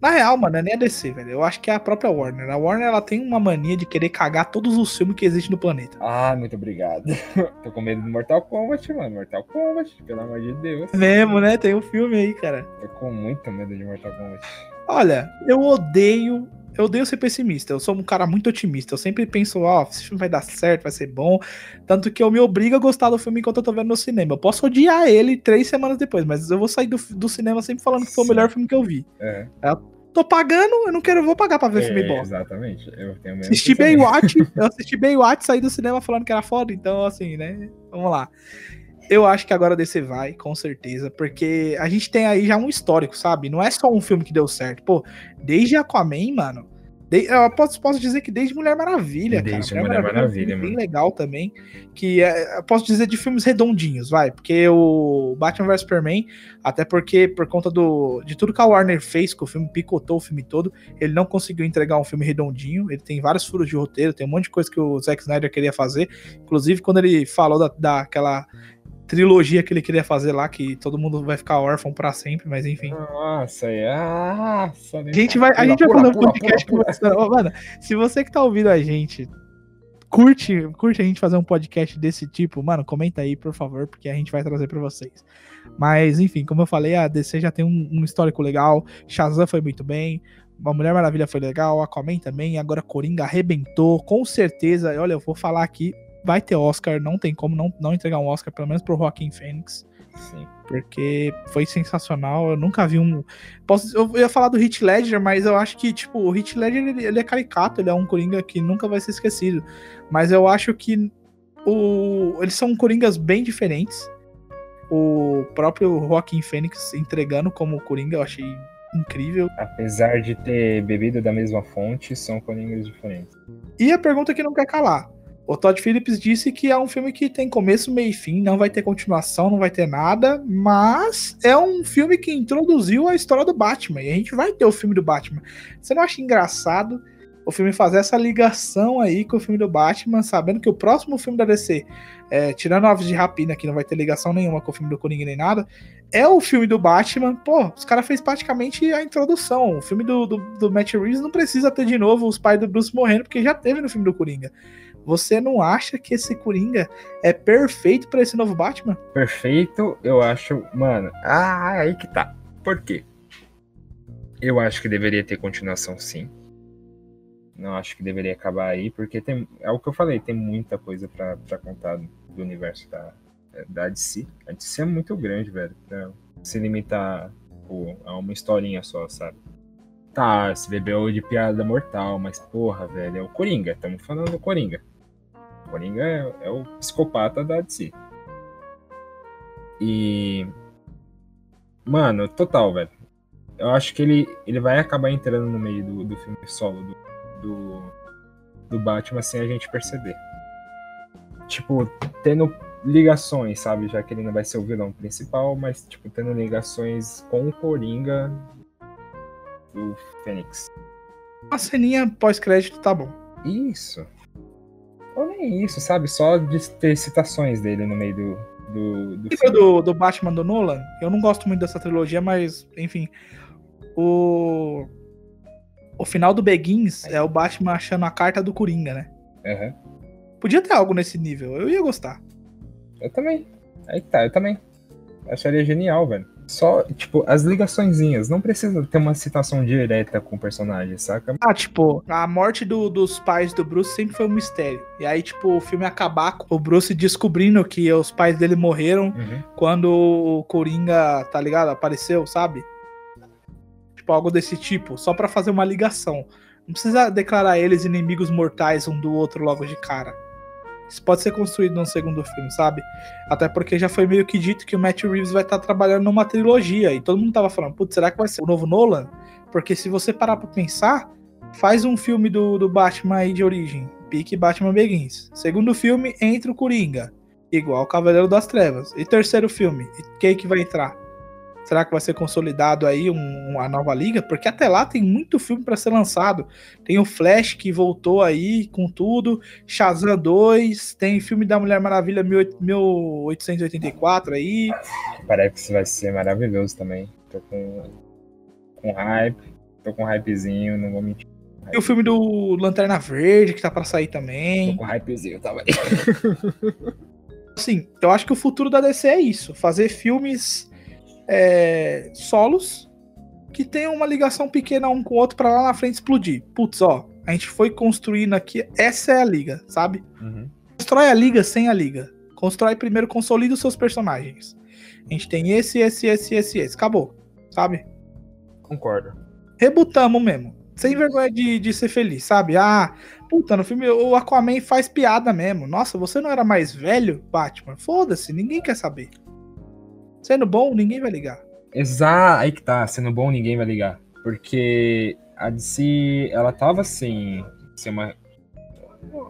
S1: Na real, mano, é nem a DC, velho. Eu acho que é a própria Warner. A Warner ela tem uma mania de querer cagar todos os filmes que existem no planeta.
S2: Ah, muito obrigado. [LAUGHS] Tô com medo do Mortal Kombat, mano. Mortal Kombat, pelo amor de Deus.
S1: Mesmo, né? Tem um filme aí, cara.
S2: Tô com muito medo de Mortal Kombat.
S1: Olha, eu odeio eu odeio ser pessimista. Eu sou um cara muito otimista. Eu sempre penso, ó, esse filme vai dar certo, vai ser bom. Tanto que eu me obrigo a gostar do filme enquanto eu tô vendo no cinema. Eu posso odiar ele três semanas depois, mas eu vou sair do, do cinema sempre falando que foi o melhor filme que eu vi.
S2: É,
S1: Tô pagando, eu não quero, eu vou pagar pra ver filme
S2: é,
S1: bom.
S2: exatamente. Eu tenho mesmo
S1: Assisti. Baywatch, eu assisti Baywatch, saí do cinema falando que era foda, então assim, né? Vamos lá. Eu acho que agora a DC vai, com certeza, porque a gente tem aí já um histórico, sabe? Não é só um filme que deu certo. Pô, desde Aquaman, mano. de- eu posso, posso dizer que desde Mulher Maravilha,
S2: Desde
S1: cara.
S2: Mulher
S1: é um
S2: Maravilha,
S1: filme bem legal também. Que é, eu posso dizer de filmes redondinhos, vai. Porque o Batman vs Superman, até porque por conta do, de tudo que a Warner fez, que o filme picotou o filme todo, ele não conseguiu entregar um filme redondinho. Ele tem vários furos de roteiro, tem um monte de coisa que o Zack Snyder queria fazer. Inclusive, quando ele falou da, daquela trilogia que ele queria fazer lá, que todo mundo vai ficar órfão pra sempre, mas enfim.
S2: Nossa, é. Nossa,
S1: A gente vai, a gente vai fazer um podcast conversando. Ô, Mano, se você que tá ouvindo a gente curte, curte a gente fazer um podcast desse tipo, mano, comenta aí, por favor, porque a gente vai trazer pra vocês. Mas, enfim, como eu falei, a DC já tem um, um histórico legal. Shazam foi muito bem. A Mulher Maravilha foi legal, Aquaman também, agora Coringa arrebentou, com certeza. Olha, eu vou falar aqui, vai ter Oscar, não tem como não, não entregar um Oscar, pelo menos pro Joaquin Phoenix
S2: Sim.
S1: porque foi sensacional. Eu nunca vi um. Posso, eu ia falar do Hit Ledger, mas eu acho que, tipo, o Hit Ledger ele, ele é caricato, ele é um Coringa que nunca vai ser esquecido. Mas eu acho que o, eles são Coringas bem diferentes. O próprio Joaquin Phoenix entregando como Coringa, eu achei incrível.
S2: Apesar de ter bebido da mesma fonte, são coringas diferentes.
S1: E a pergunta que não quer calar. O Todd Phillips disse que é um filme que tem começo, meio e fim, não vai ter continuação, não vai ter nada, mas é um filme que introduziu a história do Batman, e a gente vai ter o filme do Batman. Você não acha engraçado o filme fazer essa ligação aí com o filme do Batman, sabendo que o próximo filme da DC, é, tirando Aves de Rapina, que não vai ter ligação nenhuma com o filme do Coringa nem nada, é o filme do Batman. Pô, os caras fez praticamente a introdução. O filme do, do, do Matt Reeves não precisa ter de novo os pais do Bruce morrendo, porque já teve no filme do Coringa. Você não acha que esse Coringa é perfeito pra esse novo Batman?
S2: Perfeito, eu acho. Mano, ah, aí que tá. Por quê? Eu acho que deveria ter continuação sim. Não acho que deveria acabar aí, porque tem. É o que eu falei, tem muita coisa pra contar do universo da, da DC. A DC é muito grande, velho. Pra se limitar pô, a uma historinha só, sabe? Tá, se bebeu de piada mortal, mas porra, velho, é o Coringa. Estamos falando do Coringa. Coringa é, é o psicopata da DC. E. Mano, total, velho. Eu acho que ele, ele vai acabar entrando no meio do, do filme solo do, do, do Batman sem a gente perceber. Tipo, tendo ligações, sabe? Já que ele não vai ser o vilão principal, mas, tipo, tendo ligações com o Coringa do Fênix.
S1: Uma ceninha pós-crédito tá bom.
S2: Isso. Ou nem isso, sabe? Só de ter citações dele no meio do, do, do filme.
S1: do, do Batman do Nolan? Eu não gosto muito dessa trilogia, mas, enfim. O. O final do Begins é o Batman achando a carta do Coringa, né?
S2: Aham.
S1: Podia ter algo nesse nível, eu ia gostar.
S2: Eu também. Aí tá, eu também. Acharia genial, velho. Só, tipo, as ligaçõezinhas. Não precisa ter uma citação direta com o personagem, saca?
S1: Ah, tipo, a morte do- dos pais do Bruce sempre foi um mistério. E aí, tipo, o filme acabar com o Bruce descobrindo que os pais dele morreram
S2: Uhum.
S1: quando o Coringa, tá ligado? Apareceu, sabe? Tipo, algo desse tipo, só pra fazer uma ligação. Não precisa declarar eles inimigos mortais um do outro logo de cara. Isso pode ser construído num segundo filme, sabe? Até porque já foi meio que dito que o Matt Reeves vai estar trabalhando numa trilogia. E todo mundo tava falando, putz, será que vai ser o novo Nolan? Porque se você parar pra pensar, faz um filme do, do Batman aí de origem. Pique Batman Begins. Segundo filme, entra o Coringa. Igual o Cavaleiro das Trevas. E terceiro filme, quem que vai entrar? Será que vai ser consolidado aí um- a nova liga? Porque até lá tem muito filme pra ser lançado. Tem o Flash que voltou aí com tudo, Shazam 2, tem filme da Mulher Maravilha 18- 1884 aí.
S2: Parece que vai ser maravilhoso também. Tô com, com hype. Tô com hypezinho, não vou mentir.
S1: E o filme do Lanterna Verde que tá pra sair
S2: Tô
S1: também.
S2: com hypezinho, tava [LAUGHS]
S1: Assim, eu acho que o futuro da DC é isso, fazer filmes é, solos que tenha uma ligação pequena um com o outro pra lá na frente explodir. Putz, ó, a gente foi construindo aqui, essa é a liga, sabe?
S2: Uhum.
S1: Constrói a liga sem a liga. Constrói primeiro, consolida os seus personagens. A gente tem esse, esse, esse, esse, esse. Acabou, sabe?
S2: Concordo.
S1: Rebutamos mesmo. Sem vergonha de, de ser feliz, sabe? Ah, puta, no filme o Aquaman faz piada mesmo. Nossa, você não era mais velho, Batman? Foda-se, ninguém quer saber. Sendo bom, ninguém vai ligar.
S2: Exato, aí que tá, sendo bom ninguém vai ligar. Porque a DC, ela tava sem, sem uma.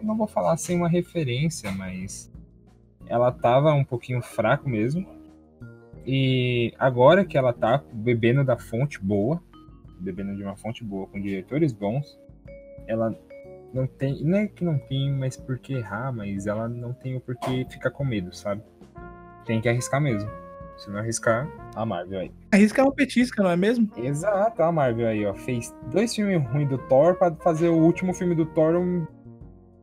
S2: Não vou falar sem uma referência, mas ela tava um pouquinho fraco mesmo. E agora que ela tá bebendo da fonte boa, bebendo de uma fonte boa, com diretores bons, ela não tem. Não é que não tem, mas por que errar, mas ela não tem o porquê ficar com medo, sabe? Tem que arriscar mesmo. Se não arriscar, a Marvel aí.
S1: Arrisca uma petisca, não é mesmo?
S2: Exato, a Marvel aí, ó. Fez dois filmes ruins do Thor pra fazer o último filme do Thor. Um,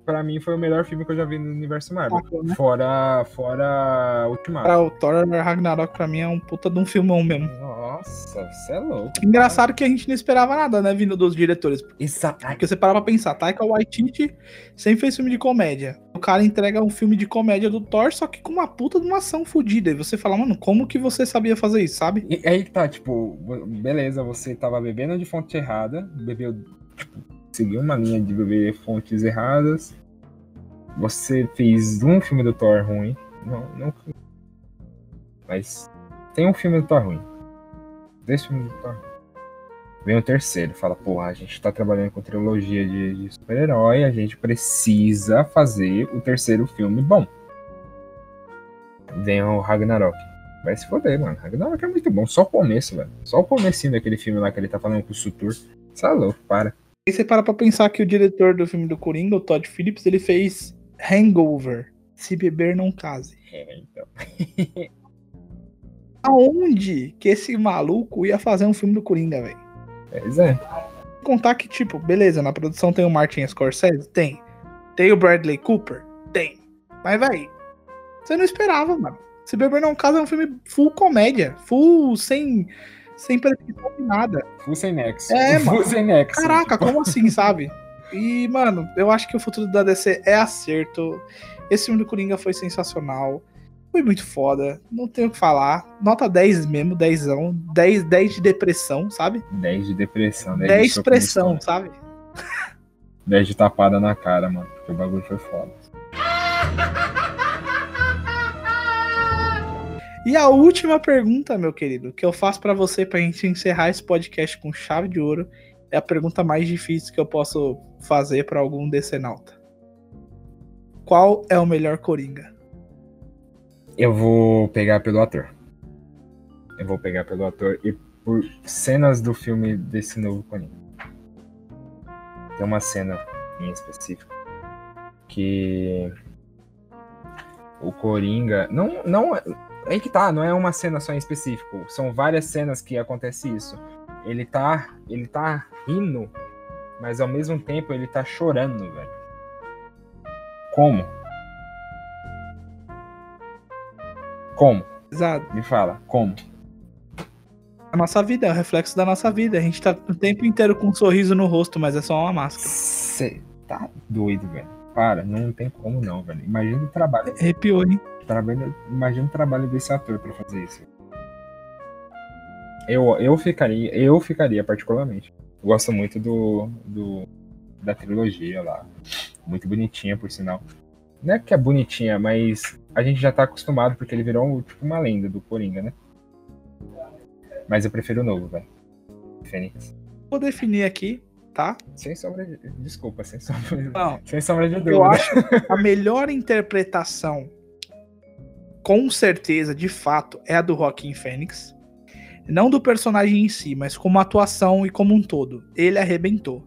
S2: pra mim foi o melhor filme que eu já vi no universo Marvel.
S1: Né?
S2: Fora, fora Ultimato.
S1: Pra o Thor Ragnarok, pra mim, é um puta de um filmão mesmo.
S2: Nossa, você é louco.
S1: Engraçado que a gente não esperava nada, né, vindo dos diretores.
S2: Exato.
S1: Porque você parava pra pensar, Taika Waititi sempre fez filme de comédia. O cara entrega um filme de comédia do Thor, só que com uma puta de uma ação fodida. E você fala, mano, como que você sabia fazer isso, sabe?
S2: E aí que tá, tipo, beleza, você tava bebendo de fonte errada, bebeu, tipo, seguiu uma linha de beber fontes erradas. Você fez um filme do Thor ruim. Não, não. Mas tem um filme do Thor ruim. Dois filmes do Thor. Vem o terceiro, fala, porra, a gente tá trabalhando com trilogia de, de super-herói, a gente precisa fazer o terceiro filme bom. Vem o Ragnarok. Vai se foder, mano. Ragnarok é muito bom. Só o começo, velho. Só o comecinho daquele filme lá que ele tá falando com o Sutur. Você é louco, para.
S1: E você para pra pensar que o diretor do filme do Coringa, o Todd Phillips, ele fez Hangover. Se beber, não case.
S2: É, então. [LAUGHS]
S1: Aonde que esse maluco ia fazer um filme do Coringa, velho?
S2: Pois é.
S1: Contar que, tipo, beleza, na produção tem o Martin Scorsese? Tem. Tem o Bradley Cooper? Tem. Mas, velho, você não esperava, mano. Se beber não casa é um filme full comédia. Full, sem, sem pretensão de nada.
S2: Full sem nexo.
S1: É,
S2: Full
S1: mano.
S2: sem nexo.
S1: Caraca, como assim, sabe? E, mano, eu acho que o futuro da DC é acerto. Esse filme do Coringa foi sensacional. Foi muito foda. Não tenho o que falar. Nota 10 mesmo, 10. 10, 10 de depressão, sabe?
S2: 10 de depressão. 10,
S1: 10
S2: de
S1: pressão, sabe?
S2: 10 de tapada na cara, mano. Porque o bagulho foi foda.
S1: E a última pergunta, meu querido, que eu faço pra você pra gente encerrar esse podcast com chave de ouro, é a pergunta mais difícil que eu posso fazer pra algum decenalta. Qual é o melhor Coringa?
S2: Eu vou pegar pelo ator. Eu vou pegar pelo ator e por cenas do filme desse novo Coringa. Tem uma cena em específico que o Coringa não não aí que tá, não é uma cena só em específico, são várias cenas que acontece isso. Ele tá ele tá rindo, mas ao mesmo tempo ele tá chorando, velho. Como? Como?
S1: Exato.
S2: Me fala, como?
S1: A nossa vida, é o reflexo da nossa vida. A gente tá o tempo inteiro com um sorriso no rosto, mas é só uma máscara.
S2: Você tá doido, velho. Para, não tem como não, velho. Imagina o trabalho,
S1: Arrepiou, hein?
S2: trabalho imagina o trabalho desse ator pra fazer isso. Eu, eu ficaria, eu ficaria particularmente. Eu gosto muito do, do da trilogia lá. Muito bonitinha, por sinal. Não é que é bonitinha, mas a gente já tá acostumado porque ele virou tipo uma lenda do Coringa, né? Mas eu prefiro o novo, velho. Fênix.
S1: Vou definir aqui, tá?
S2: Sem sombra de... Desculpa, sem sombra de...
S1: Não,
S2: Sem sombra de dúvida.
S1: eu acho [LAUGHS] a melhor interpretação, com certeza, de fato, é a do Joaquin Phoenix. Não do personagem em si, mas como atuação e como um todo. Ele arrebentou,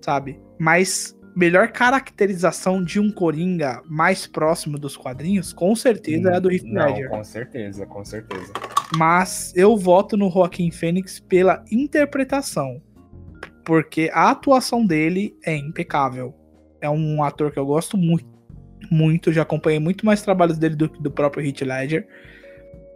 S1: sabe? Mas melhor caracterização de um Coringa mais próximo dos quadrinhos, com certeza é a do Heath
S2: Não,
S1: Ledger.
S2: com certeza, com certeza.
S1: Mas eu voto no Joaquin Phoenix pela interpretação. Porque a atuação dele é impecável. É um ator que eu gosto muito. Muito. Já acompanhei muito mais trabalhos dele do que do próprio Heath Ledger.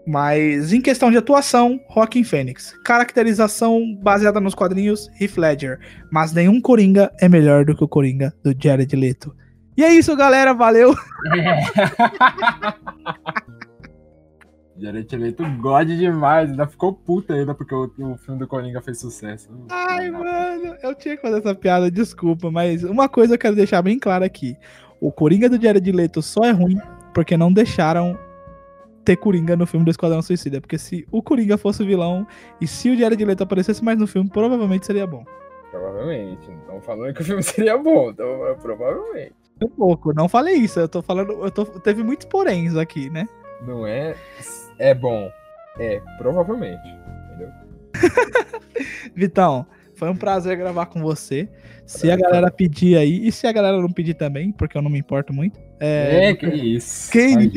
S1: Mas em questão de atuação, Joaquin Phoenix. Caracterização baseada nos quadrinhos, Heath Ledger. Mas nenhum Coringa é melhor do que o Coringa do Jared Leto. E é isso, galera. Valeu. [LAUGHS] [LAUGHS]
S2: Jared Leto gode demais, ainda ficou puta ainda porque o, o filme do Coringa fez sucesso.
S1: Ai, mano, eu tinha que fazer essa piada, desculpa, mas uma coisa eu quero deixar bem claro aqui. O Coringa do Jared Leto só é ruim porque não deixaram ter Coringa no filme do Esquadrão Suicida. Porque se o Coringa fosse o vilão e se o Jared Leto aparecesse mais no filme, provavelmente seria bom.
S2: Provavelmente. Não estão falando que o filme [LAUGHS] seria bom, então é provavelmente.
S1: Um pouco, não falei isso. Eu tô falando. Eu tô, teve muitos poréns aqui, né?
S2: Não é. É bom. É, provavelmente. Entendeu? [LAUGHS]
S1: Vitão, foi um prazer gravar com você. Se a galera pedir aí, e se a galera não pedir também, porque eu não me importo muito.
S2: É, é que isso.
S1: Quem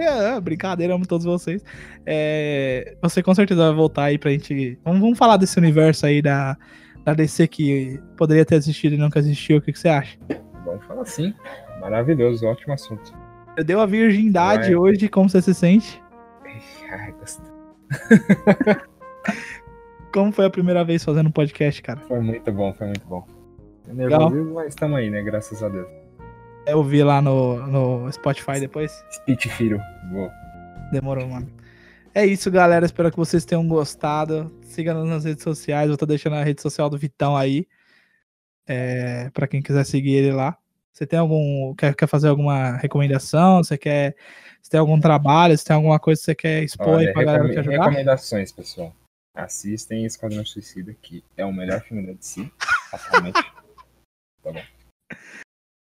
S1: é, brincadeira, amo todos vocês. É, você com certeza vai voltar aí pra gente. Vamos, vamos falar desse universo aí da, da DC que poderia ter existido e nunca existiu. O que, que você acha?
S2: Vamos falar sim. Maravilhoso, ótimo assunto.
S1: Eu dei a virgindade vai. hoje, como você se sente? Ai, gostei. [LAUGHS] como foi a primeira vez fazendo podcast, cara?
S2: Foi muito bom, foi muito bom. Nervoso, mas estamos aí, né? Graças a Deus.
S1: Eu vi lá no, no Spotify depois.
S2: Spitfiro, vou.
S1: Demorou, mano. É isso, galera. Espero que vocês tenham gostado. Siga-nos nas redes sociais. Eu tô deixando a rede social do Vitão aí. É, para quem quiser seguir ele lá. Você tem algum. Quer, quer fazer alguma recomendação? Você quer. Se tem algum trabalho, se tem alguma coisa que você quer expor Olha, aí pra galera que quer jogar?
S2: Recomendações, pessoal. Assistem Esquadrão Suicida, que é o melhor filme da DC, [LAUGHS] atualmente. Tá bom.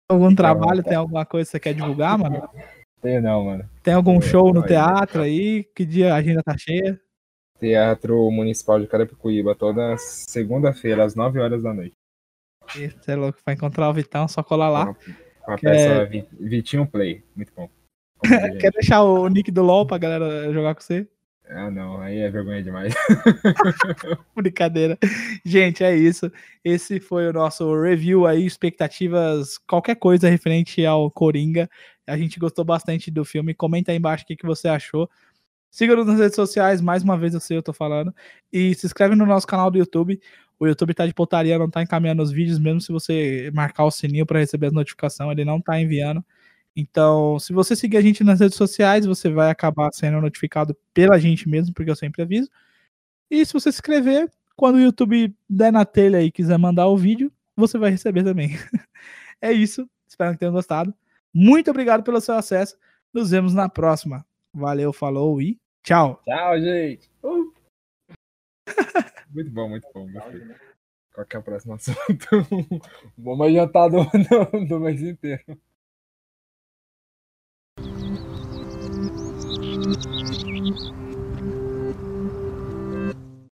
S1: Algum então, trabalho, tá. tem alguma coisa que você quer divulgar, mano?
S2: Tenho não, mano.
S1: Tem algum show no teatro aí? Que dia a agenda tá cheia?
S2: Teatro Municipal de Carapicuíba, toda segunda-feira, às 9 horas da noite.
S1: Você é louco, vai encontrar o Vitão, só colar lá.
S2: Com a peça é... Vitinho Play, muito bom. [LAUGHS]
S1: Quer deixar o nick do LoL pra galera jogar com você?
S2: Ah, não, aí é vergonha demais. [LAUGHS]
S1: Brincadeira. Gente, é isso. Esse foi o nosso review aí, expectativas, qualquer coisa referente ao Coringa. A gente gostou bastante do filme. Comenta aí embaixo o que, você achou. Siga-nos nas redes sociais, mais uma vez eu sei, eu tô falando. E se inscreve no nosso canal do YouTube. O YouTube tá de potaria, não tá encaminhando os vídeos, mesmo se você marcar o sininho para receber as notificações, ele não tá enviando. Então, se você seguir a gente nas redes sociais, você vai acabar sendo notificado pela gente mesmo, porque eu sempre aviso. E se você se inscrever, quando o YouTube der na telha e quiser mandar o vídeo, você vai receber também. [LAUGHS] é isso. Espero que tenham gostado. Muito obrigado pelo seu acesso. Nos vemos na próxima. Valeu, falou e tchau.
S2: Tchau, gente. Uh. [LAUGHS] muito bom, muito bom. Gostei. Qual que é o próximo assunto? Bom mais jantado do, do mês inteiro. Mm-hmm.